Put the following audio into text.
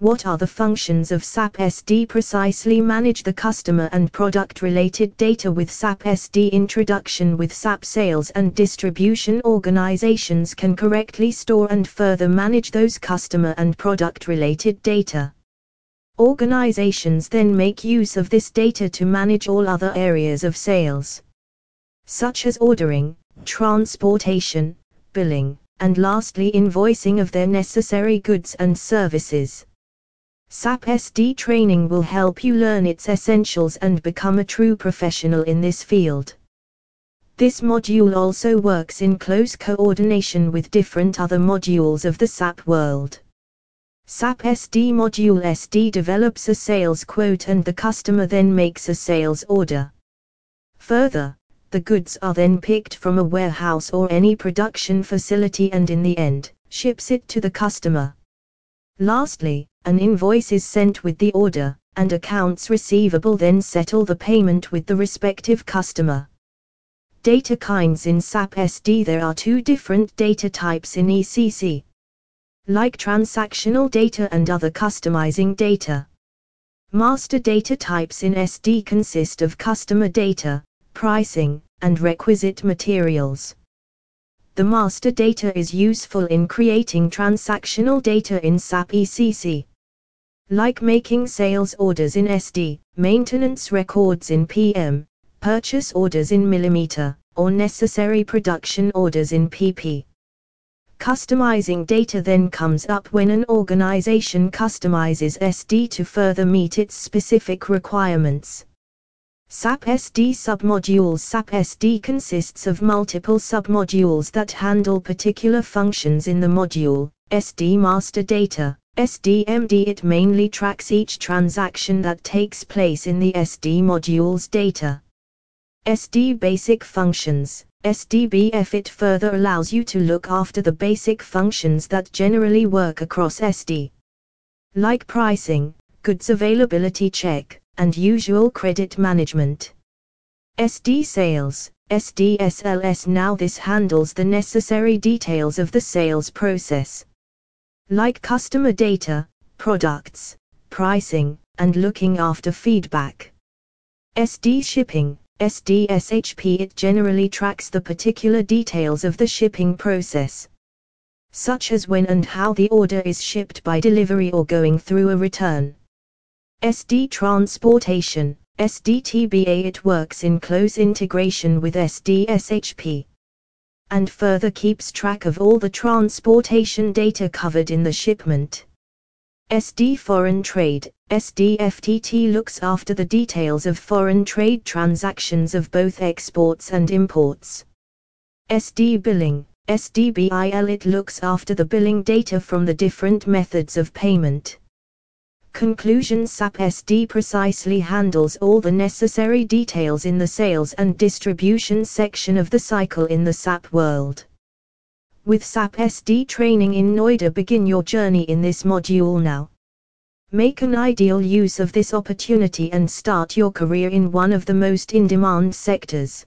What are the functions of SAP SD? Precisely manage the customer and product related data with SAP SD. Introduction with SAP sales and distribution organizations can correctly store and further manage those customer and product related data. Organizations then make use of this data to manage all other areas of sales, such as ordering, transportation, billing, and lastly invoicing of their necessary goods and services. SAP SD training will help you learn its essentials and become a true professional in this field. This module also works in close coordination with different other modules of the SAP world. SAP SD Module SD develops a sales quote and the customer then makes a sales order. Further, the goods are then picked from a warehouse or any production facility and in the end, ships it to the customer. Lastly, an invoice is sent with the order, and accounts receivable then settle the payment with the respective customer. Data kinds in SAP SD There are two different data types in ECC. Like transactional data and other customizing data. Master data types in SD consist of customer data, pricing, and requisite materials. The master data is useful in creating transactional data in SAP ECC. Like making sales orders in SD, maintenance records in PM, purchase orders in millimeter, or necessary production orders in PP. Customizing data then comes up when an organization customizes SD to further meet its specific requirements. SAP SD submodules SAP SD consists of multiple submodules that handle particular functions in the module, SD master data, SDMD It mainly tracks each transaction that takes place in the SD module's data. SD basic functions, SDBF It further allows you to look after the basic functions that generally work across SD. Like pricing, goods availability check, and usual credit management. SD sales, SDSLS Now this handles the necessary details of the sales process. Like customer data, products, pricing, and looking after feedback. SD shipping, SDSHP It generally tracks the particular details of the shipping process, such as when and how the order is shipped by delivery or going through a return. SD Transportation, SDTBA It works in close integration with SDSHP and further keeps track of all the transportation data covered in the shipment. SD Foreign Trade, SDFTT looks after the details of foreign trade transactions of both exports and imports. SD Billing, SDBIL It looks after the billing data from the different methods of payment. Conclusion SAP SD precisely handles all the necessary details in the sales and distribution section of the cycle in the SAP world. With SAP SD training in Noida begin your journey in this module now. Make an ideal use of this opportunity and start your career in one of the most in-demand sectors.